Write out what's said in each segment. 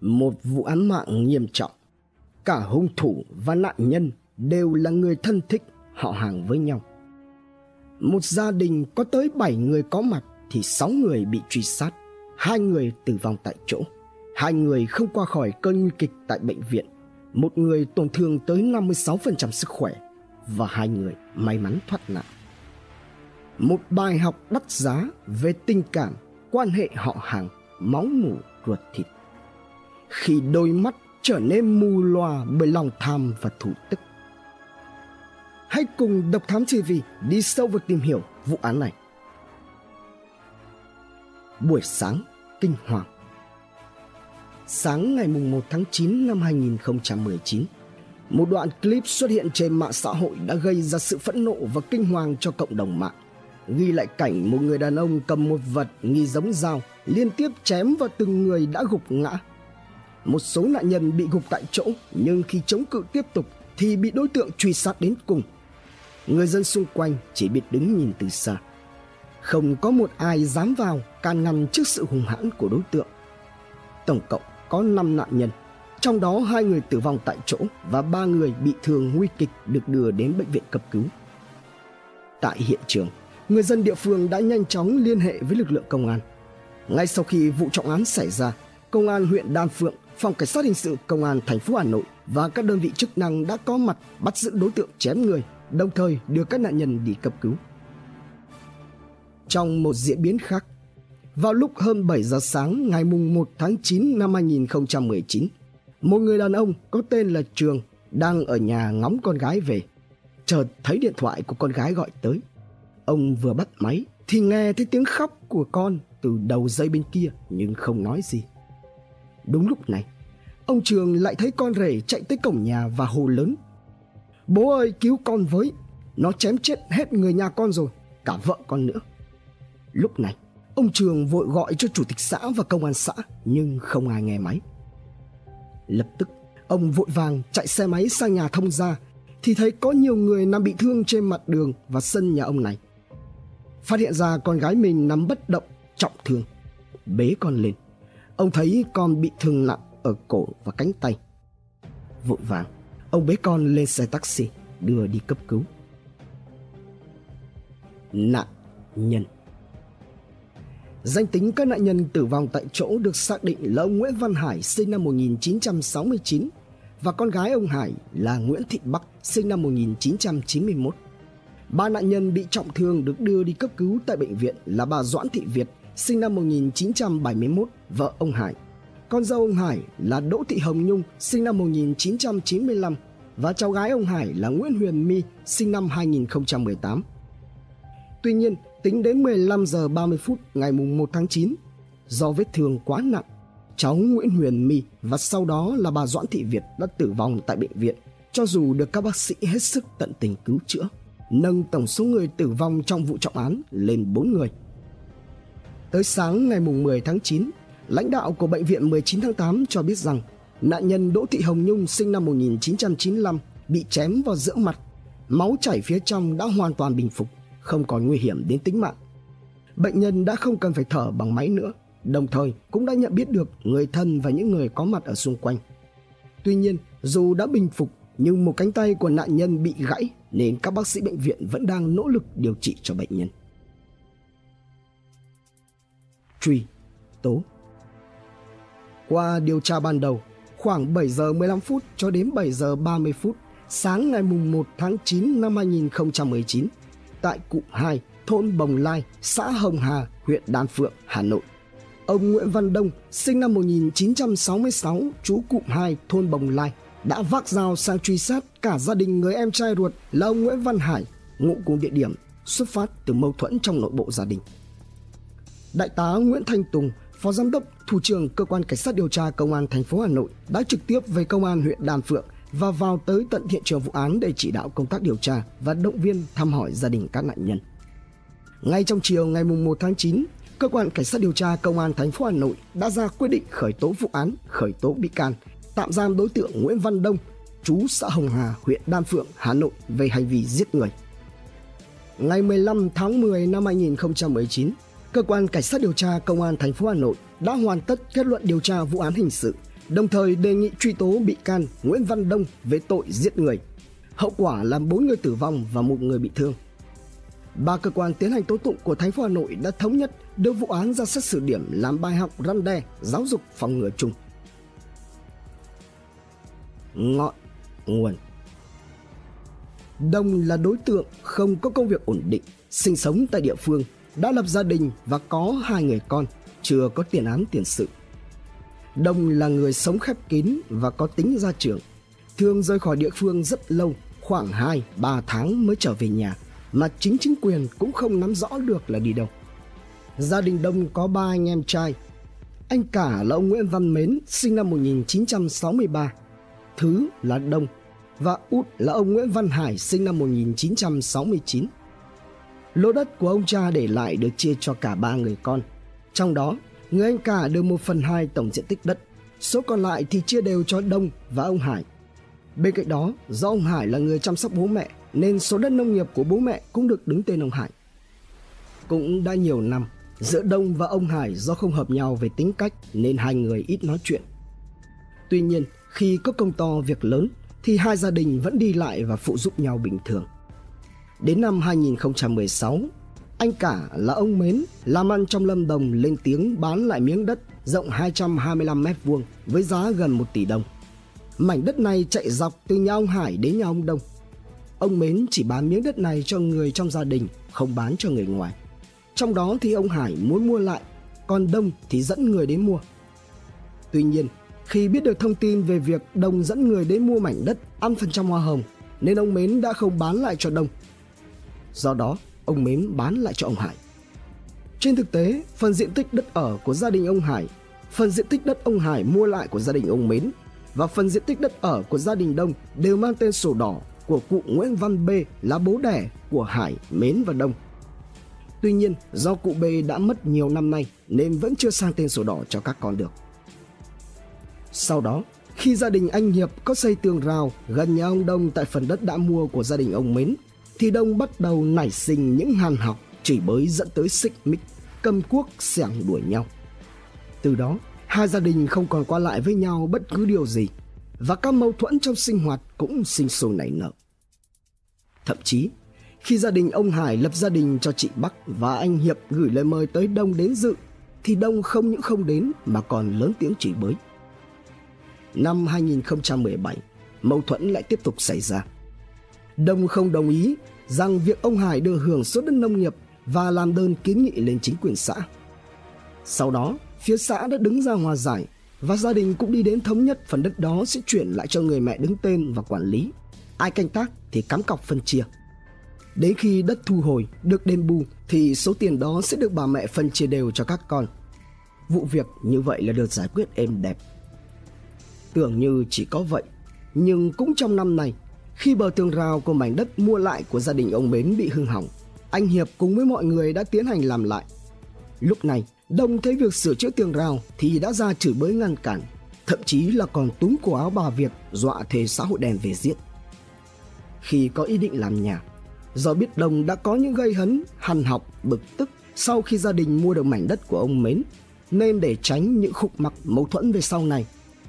một vụ án mạng nghiêm trọng. Cả hung thủ và nạn nhân đều là người thân thích họ hàng với nhau. Một gia đình có tới 7 người có mặt thì 6 người bị truy sát, hai người tử vong tại chỗ, hai người không qua khỏi cơn nguy kịch tại bệnh viện, một người tổn thương tới 56% sức khỏe và hai người may mắn thoát nạn. Một bài học đắt giá về tình cảm, quan hệ họ hàng, máu mủ ruột thịt. Khi đôi mắt trở nên mù loà bởi lòng tham và thủ tức. Hãy cùng Độc Thám TV đi sâu vào tìm hiểu vụ án này. Buổi sáng kinh hoàng Sáng ngày 1 tháng 9 năm 2019 Một đoạn clip xuất hiện trên mạng xã hội đã gây ra sự phẫn nộ và kinh hoàng cho cộng đồng mạng Ghi lại cảnh một người đàn ông cầm một vật nghi giống dao Liên tiếp chém vào từng người đã gục ngã một số nạn nhân bị gục tại chỗ Nhưng khi chống cự tiếp tục thì bị đối tượng truy sát đến cùng Người dân xung quanh chỉ biết đứng nhìn từ xa Không có một ai dám vào can ngăn trước sự hung hãn của đối tượng Tổng cộng có 5 nạn nhân trong đó hai người tử vong tại chỗ và ba người bị thương nguy kịch được đưa đến bệnh viện cấp cứu. Tại hiện trường, người dân địa phương đã nhanh chóng liên hệ với lực lượng công an. Ngay sau khi vụ trọng án xảy ra, công an huyện Đan Phượng, phòng cảnh sát hình sự công an thành phố Hà Nội và các đơn vị chức năng đã có mặt bắt giữ đối tượng chém người, đồng thời đưa các nạn nhân đi cấp cứu. Trong một diễn biến khác, vào lúc hơn 7 giờ sáng ngày mùng 1 tháng 9 năm 2019, một người đàn ông có tên là Trường đang ở nhà ngóng con gái về. Chợt thấy điện thoại của con gái gọi tới. Ông vừa bắt máy thì nghe thấy tiếng khóc của con từ đầu dây bên kia nhưng không nói gì. Đúng lúc này, ông Trường lại thấy con rể chạy tới cổng nhà và hô lớn. Bố ơi cứu con với, nó chém chết hết người nhà con rồi, cả vợ con nữa. Lúc này, ông Trường vội gọi cho chủ tịch xã và công an xã nhưng không ai nghe máy. Lập tức, ông vội vàng chạy xe máy sang nhà thông gia thì thấy có nhiều người nằm bị thương trên mặt đường và sân nhà ông này. Phát hiện ra con gái mình nằm bất động, trọng thương. Bế con lên. Ông thấy con bị thương nặng ở cổ và cánh tay. Vội vàng, ông bế con lên xe taxi đưa đi cấp cứu. Nạn nhân Danh tính các nạn nhân tử vong tại chỗ được xác định là ông Nguyễn Văn Hải sinh năm 1969 và con gái ông Hải là Nguyễn Thị Bắc sinh năm 1991. Ba nạn nhân bị trọng thương được đưa đi cấp cứu tại bệnh viện là bà Doãn Thị Việt sinh năm 1971, vợ ông Hải. Con dâu ông Hải là Đỗ Thị Hồng Nhung sinh năm 1995 và cháu gái ông Hải là Nguyễn Huyền My sinh năm 2018. Tuy nhiên, tính đến 15 giờ 30 phút ngày 1 tháng 9, do vết thương quá nặng, cháu Nguyễn Huyền My và sau đó là bà Doãn Thị Việt đã tử vong tại bệnh viện, cho dù được các bác sĩ hết sức tận tình cứu chữa, nâng tổng số người tử vong trong vụ trọng án lên 4 người. Tới sáng ngày 10 tháng 9, lãnh đạo của bệnh viện 19 tháng 8 cho biết rằng nạn nhân Đỗ Thị Hồng Nhung sinh năm 1995 bị chém vào giữa mặt, máu chảy phía trong đã hoàn toàn bình phục không còn nguy hiểm đến tính mạng. Bệnh nhân đã không cần phải thở bằng máy nữa, đồng thời cũng đã nhận biết được người thân và những người có mặt ở xung quanh. Tuy nhiên, dù đã bình phục nhưng một cánh tay của nạn nhân bị gãy nên các bác sĩ bệnh viện vẫn đang nỗ lực điều trị cho bệnh nhân. Truy, tố Qua điều tra ban đầu, khoảng 7 giờ 15 phút cho đến 7 giờ 30 phút sáng ngày 1 tháng 9 năm 2019, tại cụm 2, thôn Bồng Lai, xã Hồng Hà, huyện Đan Phượng, Hà Nội. Ông Nguyễn Văn Đông, sinh năm 1966, trú cụm 2, thôn Bồng Lai, đã vác dao sang truy sát cả gia đình người em trai ruột là ông Nguyễn Văn Hải, ngụ cùng địa điểm xuất phát từ mâu thuẫn trong nội bộ gia đình. Đại tá Nguyễn Thanh Tùng, Phó Giám đốc, Thủ trưởng Cơ quan Cảnh sát điều tra Công an thành phố Hà Nội đã trực tiếp về Công an huyện Đan Phượng và vào tới tận hiện trường vụ án để chỉ đạo công tác điều tra và động viên thăm hỏi gia đình các nạn nhân. Ngay trong chiều ngày 1 tháng 9, cơ quan cảnh sát điều tra công an thành phố Hà Nội đã ra quyết định khởi tố vụ án, khởi tố bị can, tạm giam đối tượng Nguyễn Văn Đông, chú xã Hồng Hà, huyện Đan Phượng, Hà Nội về hành vi giết người. Ngày 15 tháng 10 năm 2019, cơ quan cảnh sát điều tra công an thành phố Hà Nội đã hoàn tất kết luận điều tra vụ án hình sự đồng thời đề nghị truy tố bị can Nguyễn Văn Đông về tội giết người. Hậu quả làm 4 người tử vong và một người bị thương. Ba cơ quan tiến hành tố tụng của thành phố Hà Nội đã thống nhất đưa vụ án ra xét xử điểm làm bài học răn đe, giáo dục phòng ngừa chung. Ngọn nguồn Đông là đối tượng không có công việc ổn định, sinh sống tại địa phương, đã lập gia đình và có hai người con, chưa có tiền án tiền sự. Đông là người sống khép kín và có tính gia trưởng, thường rời khỏi địa phương rất lâu, khoảng 2-3 tháng mới trở về nhà, mà chính chính quyền cũng không nắm rõ được là đi đâu. Gia đình Đông có ba anh em trai. Anh cả là ông Nguyễn Văn Mến, sinh năm 1963. Thứ là Đông và út là ông Nguyễn Văn Hải sinh năm 1969. Lô đất của ông cha để lại được chia cho cả ba người con. Trong đó, người anh cả được 1 phần 2 tổng diện tích đất, số còn lại thì chia đều cho Đông và ông Hải. Bên cạnh đó, do ông Hải là người chăm sóc bố mẹ nên số đất nông nghiệp của bố mẹ cũng được đứng tên ông Hải. Cũng đã nhiều năm, giữa Đông và ông Hải do không hợp nhau về tính cách nên hai người ít nói chuyện. Tuy nhiên, khi có công to việc lớn thì hai gia đình vẫn đi lại và phụ giúp nhau bình thường. Đến năm 2016, anh cả là ông Mến làm ăn trong Lâm Đồng lên tiếng bán lại miếng đất rộng 225 mét vuông với giá gần 1 tỷ đồng. Mảnh đất này chạy dọc từ nhà ông Hải đến nhà ông Đông. Ông Mến chỉ bán miếng đất này cho người trong gia đình, không bán cho người ngoài. Trong đó thì ông Hải muốn mua lại, còn Đông thì dẫn người đến mua. Tuy nhiên, khi biết được thông tin về việc Đông dẫn người đến mua mảnh đất ăn phần trăm hoa hồng, nên ông Mến đã không bán lại cho Đông. Do đó, ông Mến bán lại cho ông Hải. Trên thực tế, phần diện tích đất ở của gia đình ông Hải, phần diện tích đất ông Hải mua lại của gia đình ông Mến và phần diện tích đất ở của gia đình Đông đều mang tên sổ đỏ của cụ Nguyễn Văn B là bố đẻ của Hải, Mến và Đông. Tuy nhiên, do cụ B đã mất nhiều năm nay nên vẫn chưa sang tên sổ đỏ cho các con được. Sau đó, khi gia đình anh Hiệp có xây tường rào gần nhà ông Đông tại phần đất đã mua của gia đình ông Mến, thì Đông bắt đầu nảy sinh những hàn học, chỉ bới dẫn tới xích mích, cầm cuốc xẻng đuổi nhau. Từ đó, hai gia đình không còn qua lại với nhau bất cứ điều gì và các mâu thuẫn trong sinh hoạt cũng sinh sôi nảy nở. Thậm chí, khi gia đình ông Hải lập gia đình cho chị Bắc và anh Hiệp gửi lời mời tới Đông đến dự, thì Đông không những không đến mà còn lớn tiếng chửi bới. Năm 2017, mâu thuẫn lại tiếp tục xảy ra. Đông không đồng ý rằng việc ông Hải được hưởng số đất nông nghiệp và làm đơn kiến nghị lên chính quyền xã. Sau đó, phía xã đã đứng ra hòa giải và gia đình cũng đi đến thống nhất phần đất đó sẽ chuyển lại cho người mẹ đứng tên và quản lý. Ai canh tác thì cắm cọc phân chia. Đến khi đất thu hồi được đền bù thì số tiền đó sẽ được bà mẹ phân chia đều cho các con. Vụ việc như vậy là được giải quyết êm đẹp. Tưởng như chỉ có vậy, nhưng cũng trong năm này, khi bờ tường rào của mảnh đất mua lại của gia đình ông Mến bị hư hỏng, anh Hiệp cùng với mọi người đã tiến hành làm lại. Lúc này, Đông thấy việc sửa chữa tường rào thì đã ra chửi bới ngăn cản, thậm chí là còn túm cổ áo bà Việt dọa thề xã hội đen về giết. Khi có ý định làm nhà, do biết Đông đã có những gây hấn, hằn học, bực tức sau khi gia đình mua được mảnh đất của ông Mến, nên để tránh những khúc mắc mâu thuẫn về sau này,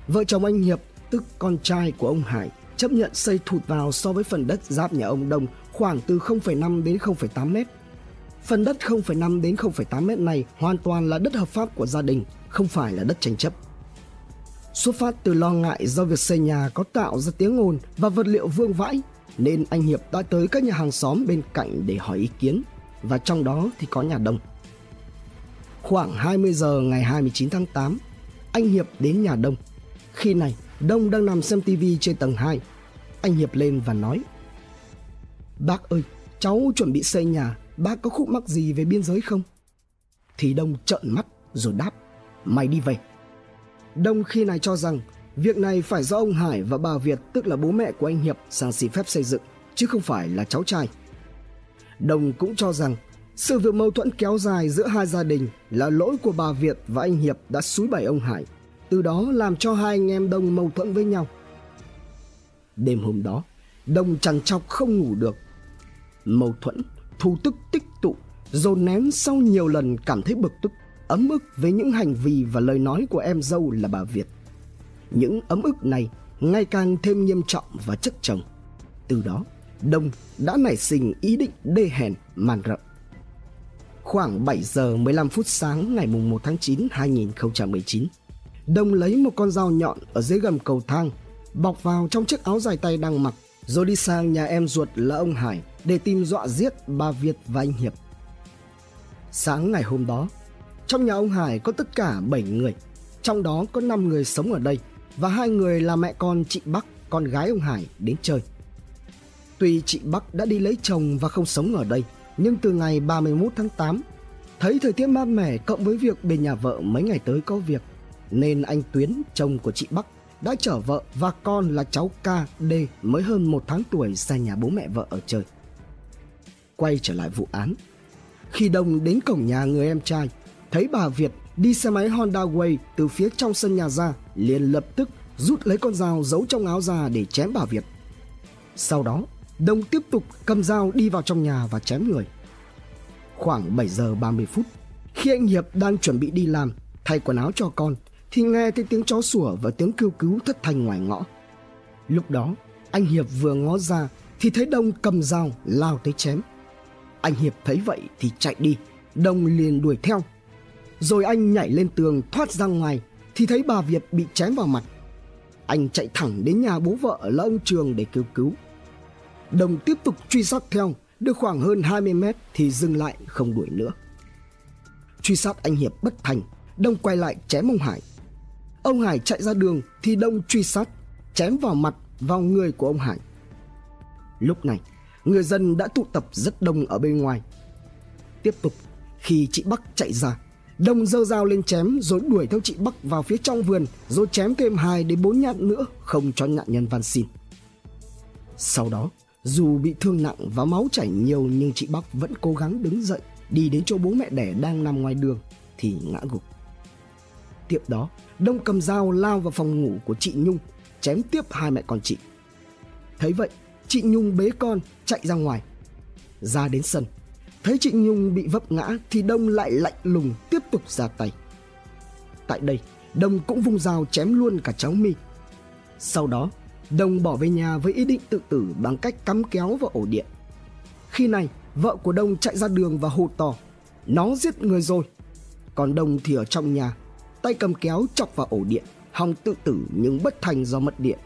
vợ chồng anh Hiệp, tức con trai của ông Hải, chấp nhận xây thụt vào so với phần đất giáp nhà ông Đông khoảng từ 0,5 đến 0,8 mét. Phần đất 0,5 đến 0,8 mét này hoàn toàn là đất hợp pháp của gia đình, không phải là đất tranh chấp. Xuất phát từ lo ngại do việc xây nhà có tạo ra tiếng ồn và vật liệu vương vãi, nên anh Hiệp đã tới các nhà hàng xóm bên cạnh để hỏi ý kiến, và trong đó thì có nhà Đông. Khoảng 20 giờ ngày 29 tháng 8, anh Hiệp đến nhà Đông. Khi này, Đông đang nằm xem tivi trên tầng 2. Anh Hiệp lên và nói Bác ơi, cháu chuẩn bị xây nhà, bác có khúc mắc gì về biên giới không? Thì Đông trợn mắt rồi đáp Mày đi về. Đông khi này cho rằng việc này phải do ông Hải và bà Việt tức là bố mẹ của anh Hiệp sang xin phép xây dựng chứ không phải là cháu trai. Đông cũng cho rằng sự việc mâu thuẫn kéo dài giữa hai gia đình là lỗi của bà Việt và anh Hiệp đã xúi bẩy ông Hải từ đó làm cho hai anh em Đông mâu thuẫn với nhau. Đêm hôm đó, Đông chằn chọc không ngủ được. Mâu thuẫn, thù tức tích tụ, dồn nén sau nhiều lần cảm thấy bực tức, ấm ức với những hành vi và lời nói của em dâu là bà Việt. Những ấm ức này ngày càng thêm nghiêm trọng và chất chồng. Từ đó, Đông đã nảy sinh ý định đê hèn màn rợ. Khoảng 7 giờ 15 phút sáng ngày 1 tháng 9 2019, Đông lấy một con dao nhọn ở dưới gầm cầu thang, bọc vào trong chiếc áo dài tay đang mặc, rồi đi sang nhà em ruột là ông Hải để tìm dọa giết bà Việt và anh Hiệp. Sáng ngày hôm đó, trong nhà ông Hải có tất cả 7 người, trong đó có 5 người sống ở đây và hai người là mẹ con chị Bắc, con gái ông Hải đến chơi. Tuy chị Bắc đã đi lấy chồng và không sống ở đây, nhưng từ ngày 31 tháng 8, thấy thời tiết mát mẻ cộng với việc bên nhà vợ mấy ngày tới có việc, nên anh Tuyến, chồng của chị Bắc, đã chở vợ và con là cháu KD mới hơn một tháng tuổi sang nhà bố mẹ vợ ở chơi. Quay trở lại vụ án. Khi Đông đến cổng nhà người em trai, thấy bà Việt đi xe máy Honda Way từ phía trong sân nhà ra, liền lập tức rút lấy con dao giấu trong áo ra để chém bà Việt. Sau đó, Đông tiếp tục cầm dao đi vào trong nhà và chém người. Khoảng 7 giờ 30 phút, khi anh Hiệp đang chuẩn bị đi làm, thay quần áo cho con, thì nghe thấy tiếng chó sủa và tiếng kêu cứu thất thanh ngoài ngõ. Lúc đó, anh Hiệp vừa ngó ra thì thấy Đông cầm dao lao tới chém. Anh Hiệp thấy vậy thì chạy đi, Đông liền đuổi theo. Rồi anh nhảy lên tường thoát ra ngoài thì thấy bà Việt bị chém vào mặt. Anh chạy thẳng đến nhà bố vợ là ông Trường để kêu cứu. Đồng tiếp tục truy sát theo, được khoảng hơn 20 mét thì dừng lại không đuổi nữa. Truy sát anh Hiệp bất thành, Đông quay lại chém ông Hải. Ông Hải chạy ra đường thì Đông truy sát, chém vào mặt vào người của ông Hải. Lúc này, người dân đã tụ tập rất đông ở bên ngoài. Tiếp tục, khi chị Bắc chạy ra, Đông giơ dao lên chém rồi đuổi theo chị Bắc vào phía trong vườn rồi chém thêm 2 đến 4 nhát nữa không cho nạn nhân van xin. Sau đó, dù bị thương nặng và máu chảy nhiều nhưng chị Bắc vẫn cố gắng đứng dậy đi đến chỗ bố mẹ đẻ đang nằm ngoài đường thì ngã gục. Tiếp đó, Đông cầm dao lao vào phòng ngủ của chị Nhung, chém tiếp hai mẹ con chị. Thấy vậy, chị Nhung bế con chạy ra ngoài. Ra đến sân, thấy chị Nhung bị vấp ngã thì Đông lại lạnh lùng tiếp tục ra tay. Tại đây, Đông cũng vung dao chém luôn cả cháu My. Sau đó, Đông bỏ về nhà với ý định tự tử bằng cách cắm kéo vào ổ điện. Khi này, vợ của Đông chạy ra đường và hô to, nó giết người rồi. Còn Đông thì ở trong nhà, tay cầm kéo chọc vào ổ điện, hòng tự tử nhưng bất thành do mất điện.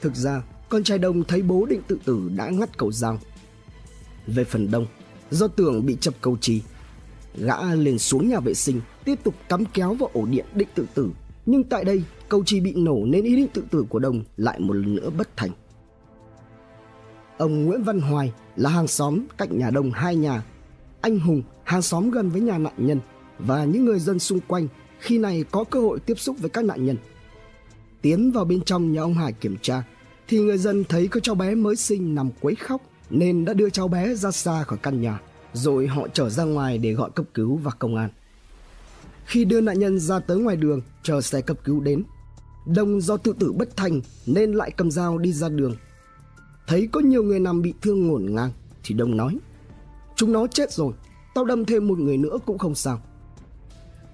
Thực ra, con trai Đông thấy bố định tự tử đã ngắt cầu dao Về phần Đông, do tưởng bị chập cầu trì, gã liền xuống nhà vệ sinh tiếp tục cắm kéo vào ổ điện định tự tử nhưng tại đây cầu trì bị nổ nên ý định tự tử của Đông lại một lần nữa bất thành. Ông Nguyễn Văn Hoài là hàng xóm cạnh nhà Đông hai nhà. Anh Hùng hàng xóm gần với nhà nạn nhân và những người dân xung quanh khi này có cơ hội tiếp xúc với các nạn nhân. Tiến vào bên trong nhà ông Hải kiểm tra thì người dân thấy có cháu bé mới sinh nằm quấy khóc nên đã đưa cháu bé ra xa khỏi căn nhà rồi họ trở ra ngoài để gọi cấp cứu và công an. Khi đưa nạn nhân ra tới ngoài đường chờ xe cấp cứu đến, Đông do tự tử bất thành nên lại cầm dao đi ra đường. Thấy có nhiều người nằm bị thương ngổn ngang thì Đông nói Chúng nó chết rồi, tao đâm thêm một người nữa cũng không sao.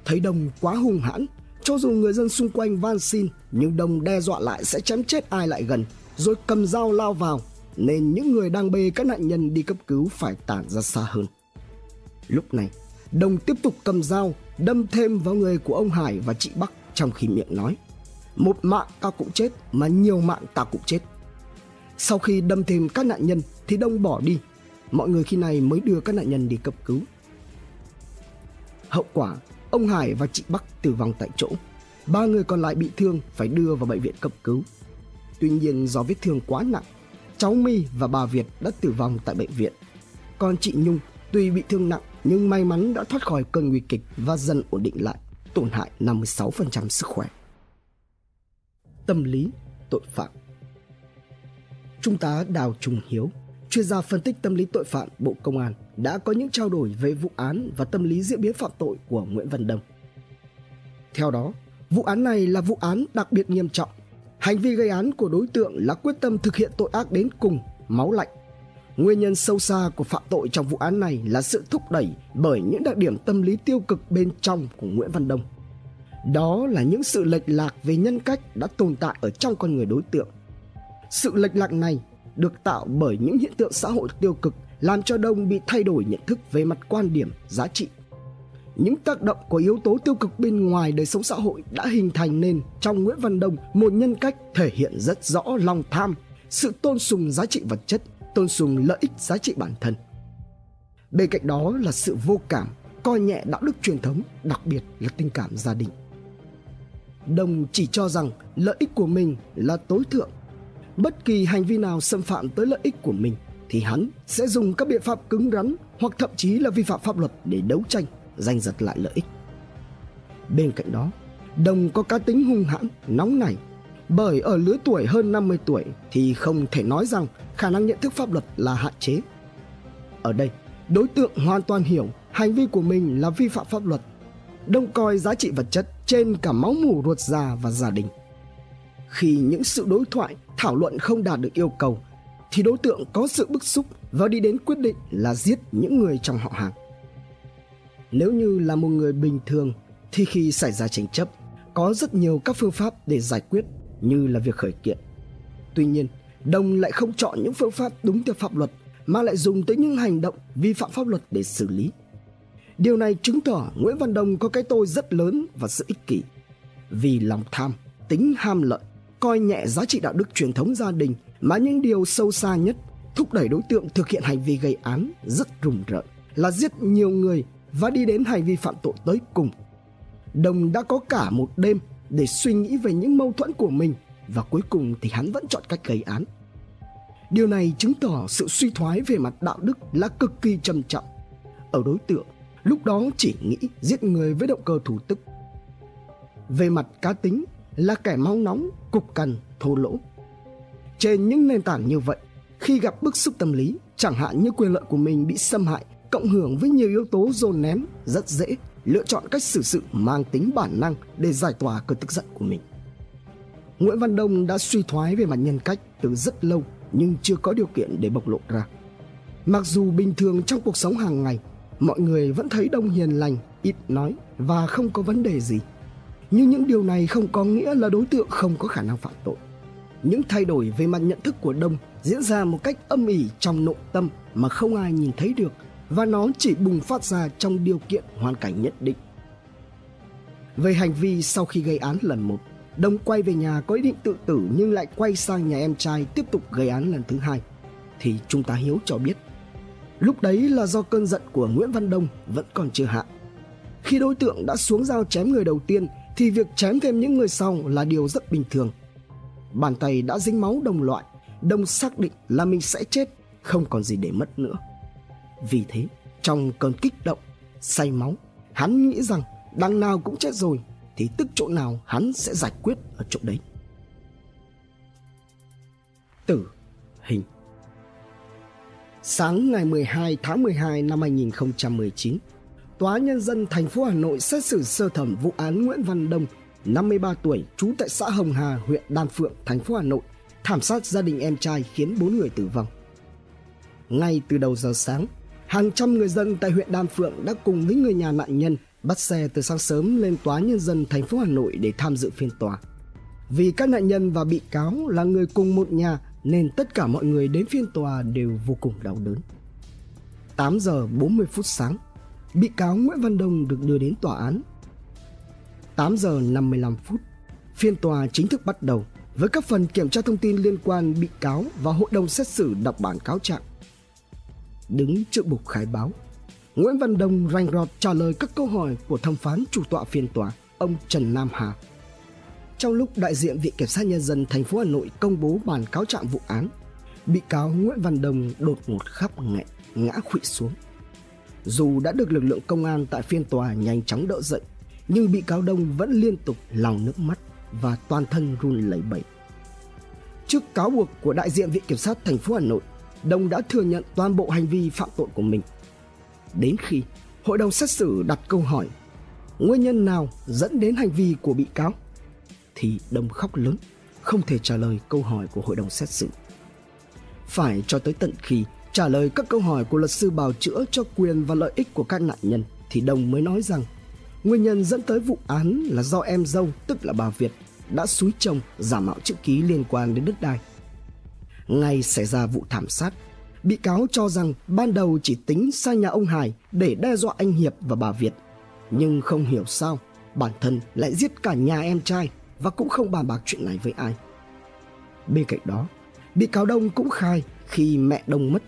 Thấy Đông quá hung hãn, cho dù người dân xung quanh van xin nhưng Đông đe dọa lại sẽ chém chết ai lại gần rồi cầm dao lao vào nên những người đang bê các nạn nhân đi cấp cứu phải tản ra xa hơn. Lúc này, Đông tiếp tục cầm dao đâm thêm vào người của ông Hải và chị Bắc trong khi miệng nói Một mạng tao cũng chết mà nhiều mạng tao cũng chết. Sau khi đâm thêm các nạn nhân thì Đông bỏ đi. Mọi người khi này mới đưa các nạn nhân đi cấp cứu. Hậu quả, ông Hải và chị Bắc tử vong tại chỗ. Ba người còn lại bị thương phải đưa vào bệnh viện cấp cứu. Tuy nhiên do vết thương quá nặng, cháu My và bà Việt đã tử vong tại bệnh viện. Còn chị Nhung tuy bị thương nặng nhưng may mắn đã thoát khỏi cơn nguy kịch và dần ổn định lại, tổn hại 56% sức khỏe. Tâm lý tội phạm Trung tá Đào Trung Hiếu, chuyên gia phân tích tâm lý tội phạm Bộ Công an đã có những trao đổi về vụ án và tâm lý diễn biến phạm tội của Nguyễn Văn Đông. Theo đó, vụ án này là vụ án đặc biệt nghiêm trọng. Hành vi gây án của đối tượng là quyết tâm thực hiện tội ác đến cùng, máu lạnh, Nguyên nhân sâu xa của phạm tội trong vụ án này là sự thúc đẩy bởi những đặc điểm tâm lý tiêu cực bên trong của Nguyễn Văn Đông. Đó là những sự lệch lạc về nhân cách đã tồn tại ở trong con người đối tượng. Sự lệch lạc này được tạo bởi những hiện tượng xã hội tiêu cực làm cho Đông bị thay đổi nhận thức về mặt quan điểm, giá trị. Những tác động của yếu tố tiêu cực bên ngoài đời sống xã hội đã hình thành nên trong Nguyễn Văn Đông một nhân cách thể hiện rất rõ lòng tham, sự tôn sùng giá trị vật chất, tôn sùng lợi ích giá trị bản thân. Bên cạnh đó là sự vô cảm, coi nhẹ đạo đức truyền thống, đặc biệt là tình cảm gia đình. Đông chỉ cho rằng lợi ích của mình là tối thượng. Bất kỳ hành vi nào xâm phạm tới lợi ích của mình thì hắn sẽ dùng các biện pháp cứng rắn hoặc thậm chí là vi phạm pháp luật để đấu tranh, giành giật lại lợi ích. Bên cạnh đó, Đồng có cá tính hung hãn, nóng nảy. Bởi ở lứa tuổi hơn 50 tuổi thì không thể nói rằng khả năng nhận thức pháp luật là hạn chế. Ở đây, đối tượng hoàn toàn hiểu hành vi của mình là vi phạm pháp luật. Đông coi giá trị vật chất trên cả máu mủ ruột già và gia đình. Khi những sự đối thoại, thảo luận không đạt được yêu cầu thì đối tượng có sự bức xúc và đi đến quyết định là giết những người trong họ hàng. Nếu như là một người bình thường thì khi xảy ra tranh chấp có rất nhiều các phương pháp để giải quyết như là việc khởi kiện. Tuy nhiên, Đông lại không chọn những phương pháp đúng theo pháp luật mà lại dùng tới những hành động vi phạm pháp luật để xử lý. Điều này chứng tỏ Nguyễn Văn Đông có cái tôi rất lớn và sự ích kỷ. Vì lòng tham, tính ham lợi, coi nhẹ giá trị đạo đức truyền thống gia đình mà những điều sâu xa nhất thúc đẩy đối tượng thực hiện hành vi gây án rất rùng rợn là giết nhiều người và đi đến hành vi phạm tội tới cùng. Đồng đã có cả một đêm để suy nghĩ về những mâu thuẫn của mình và cuối cùng thì hắn vẫn chọn cách gây án. Điều này chứng tỏ sự suy thoái về mặt đạo đức là cực kỳ trầm trọng. Ở đối tượng, lúc đó chỉ nghĩ giết người với động cơ thủ tức. Về mặt cá tính là kẻ máu nóng, cục cằn, thô lỗ. Trên những nền tảng như vậy, khi gặp bức xúc tâm lý, chẳng hạn như quyền lợi của mình bị xâm hại, cộng hưởng với nhiều yếu tố dồn nén, rất dễ lựa chọn cách xử sự mang tính bản năng để giải tỏa cơn tức giận của mình. Nguyễn Văn Đông đã suy thoái về mặt nhân cách từ rất lâu nhưng chưa có điều kiện để bộc lộ ra. Mặc dù bình thường trong cuộc sống hàng ngày, mọi người vẫn thấy Đông hiền lành, ít nói và không có vấn đề gì. Nhưng những điều này không có nghĩa là đối tượng không có khả năng phạm tội. Những thay đổi về mặt nhận thức của Đông diễn ra một cách âm ỉ trong nội tâm mà không ai nhìn thấy được và nó chỉ bùng phát ra trong điều kiện hoàn cảnh nhất định. Về hành vi sau khi gây án lần một, Đông quay về nhà có ý định tự tử nhưng lại quay sang nhà em trai tiếp tục gây án lần thứ hai. Thì chúng ta hiếu cho biết. Lúc đấy là do cơn giận của Nguyễn Văn Đông vẫn còn chưa hạ. Khi đối tượng đã xuống dao chém người đầu tiên thì việc chém thêm những người sau là điều rất bình thường. Bàn tay đã dính máu đồng loại, Đông xác định là mình sẽ chết, không còn gì để mất nữa. Vì thế, trong cơn kích động, say máu, hắn nghĩ rằng đằng nào cũng chết rồi thì tức chỗ nào hắn sẽ giải quyết ở chỗ đấy. Tử hình Sáng ngày 12 tháng 12 năm 2019, Tòa Nhân dân thành phố Hà Nội xét xử sơ thẩm vụ án Nguyễn Văn Đông, 53 tuổi, trú tại xã Hồng Hà, huyện Đan Phượng, thành phố Hà Nội, thảm sát gia đình em trai khiến 4 người tử vong. Ngay từ đầu giờ sáng, hàng trăm người dân tại huyện Đan Phượng đã cùng với người nhà nạn nhân bắt xe từ sáng sớm lên tòa nhân dân thành phố Hà Nội để tham dự phiên tòa. Vì các nạn nhân và bị cáo là người cùng một nhà nên tất cả mọi người đến phiên tòa đều vô cùng đau đớn. 8 giờ 40 phút sáng, bị cáo Nguyễn Văn Đông được đưa đến tòa án. 8 giờ 55 phút, phiên tòa chính thức bắt đầu với các phần kiểm tra thông tin liên quan bị cáo và hội đồng xét xử đọc bản cáo trạng đứng trước bục khai báo. Nguyễn Văn Đông rành rọt trả lời các câu hỏi của thẩm phán chủ tọa phiên tòa, ông Trần Nam Hà. Trong lúc đại diện Viện Kiểm sát Nhân dân thành phố Hà Nội công bố bản cáo trạng vụ án, bị cáo Nguyễn Văn Đông đột ngột khắp nghẹn, ngã khuỵu xuống. Dù đã được lực lượng công an tại phiên tòa nhanh chóng đỡ dậy, nhưng bị cáo Đông vẫn liên tục lòng nước mắt và toàn thân run lẩy bẩy. Trước cáo buộc của đại diện Viện Kiểm sát thành phố Hà Nội, Đông đã thừa nhận toàn bộ hành vi phạm tội của mình. Đến khi hội đồng xét xử đặt câu hỏi nguyên nhân nào dẫn đến hành vi của bị cáo thì Đông khóc lớn, không thể trả lời câu hỏi của hội đồng xét xử. Phải cho tới tận khi trả lời các câu hỏi của luật sư bào chữa cho quyền và lợi ích của các nạn nhân thì Đông mới nói rằng Nguyên nhân dẫn tới vụ án là do em dâu tức là bà Việt đã xúi chồng giả mạo chữ ký liên quan đến đất đai. Ngày xảy ra vụ thảm sát, bị cáo cho rằng ban đầu chỉ tính sang nhà ông Hải để đe dọa anh Hiệp và bà Việt. Nhưng không hiểu sao bản thân lại giết cả nhà em trai và cũng không bàn bạc chuyện này với ai. Bên cạnh đó, bị cáo Đông cũng khai khi mẹ Đông mất,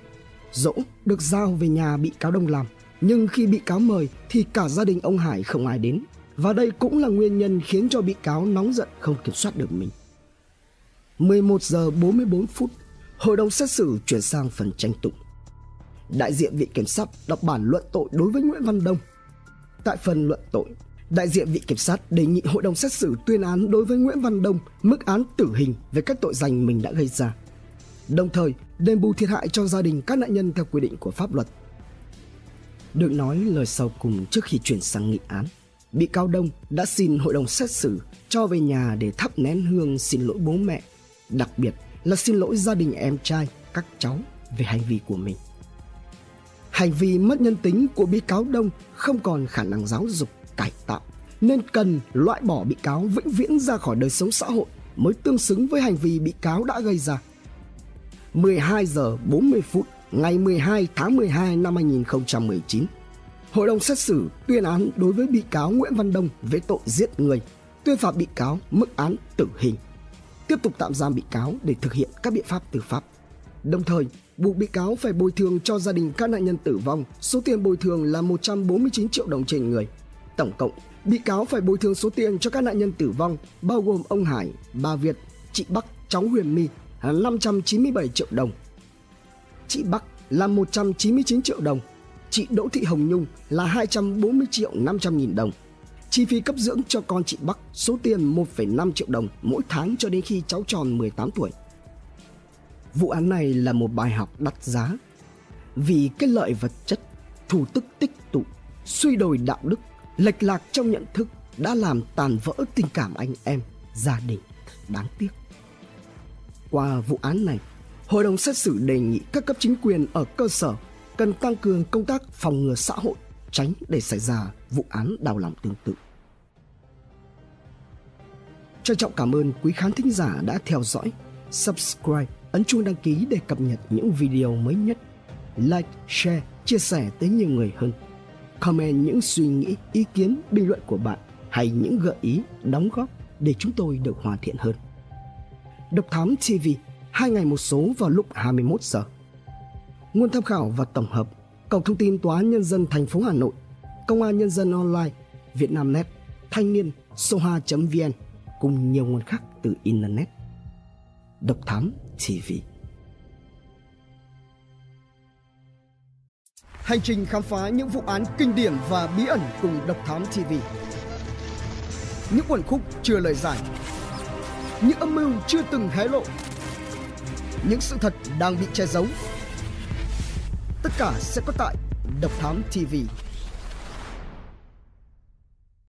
dỗ được giao về nhà bị cáo Đông làm. Nhưng khi bị cáo mời thì cả gia đình ông Hải không ai đến. Và đây cũng là nguyên nhân khiến cho bị cáo nóng giận không kiểm soát được mình. 11 giờ 44 phút, hội đồng xét xử chuyển sang phần tranh tụng. Đại diện viện kiểm sát đọc bản luận tội đối với Nguyễn Văn Đông. Tại phần luận tội, đại diện viện kiểm sát đề nghị hội đồng xét xử tuyên án đối với Nguyễn Văn Đông mức án tử hình về các tội danh mình đã gây ra. Đồng thời, đền bù thiệt hại cho gia đình các nạn nhân theo quy định của pháp luật. Được nói lời sau cùng trước khi chuyển sang nghị án, bị cáo Đông đã xin hội đồng xét xử cho về nhà để thắp nén hương xin lỗi bố mẹ, đặc biệt là xin lỗi gia đình em trai, các cháu về hành vi của mình. Hành vi mất nhân tính của bị cáo Đông không còn khả năng giáo dục, cải tạo nên cần loại bỏ bị cáo vĩnh viễn ra khỏi đời sống xã hội mới tương xứng với hành vi bị cáo đã gây ra. 12 giờ 40 phút ngày 12 tháng 12 năm 2019, Hội đồng xét xử tuyên án đối với bị cáo Nguyễn Văn Đông với tội giết người, tuyên phạt bị cáo mức án tử hình. Tiếp tục tạm giam bị cáo để thực hiện các biện pháp tư pháp. Đồng thời, buộc bị cáo phải bồi thường cho gia đình các nạn nhân tử vong số tiền bồi thường là 149 triệu đồng trên người. Tổng cộng, bị cáo phải bồi thường số tiền cho các nạn nhân tử vong bao gồm ông Hải, bà Việt, chị Bắc, cháu Huyền My là 597 triệu đồng. Chị Bắc là 199 triệu đồng, chị Đỗ Thị Hồng Nhung là 240 triệu 500 nghìn đồng. Chi phí cấp dưỡng cho con chị Bắc số tiền 1,5 triệu đồng mỗi tháng cho đến khi cháu tròn 18 tuổi. Vụ án này là một bài học đắt giá vì cái lợi vật chất, thủ tức tích tụ, suy đồi đạo đức, lệch lạc trong nhận thức đã làm tàn vỡ tình cảm anh em, gia đình. Đáng tiếc. Qua vụ án này, Hội đồng xét xử đề nghị các cấp chính quyền ở cơ sở cần tăng cường công tác phòng ngừa xã hội, tránh để xảy ra vụ án đau lòng tương tự. Trân trọng cảm ơn quý khán thính giả đã theo dõi, subscribe, ấn chuông đăng ký để cập nhật những video mới nhất. Like, share, chia sẻ tới nhiều người hơn. Comment những suy nghĩ, ý kiến, bình luận của bạn hay những gợi ý, đóng góp để chúng tôi được hoàn thiện hơn. Độc Thám TV, hai ngày một số vào lúc 21 giờ. Nguồn tham khảo và tổng hợp: Cổng thông tin Tòa án Nhân dân thành phố Hà Nội, Công an Nhân dân online, Vietnamnet, Thanh niên, soha.vn cùng nhiều nguồn khác từ Internet. Độc Thám TV Hành trình khám phá những vụ án kinh điển và bí ẩn cùng Độc Thám TV Những quần khúc chưa lời giải Những âm mưu chưa từng hé lộ những sự thật đang bị che giấu. Tất cả sẽ có tại Độc Thám TV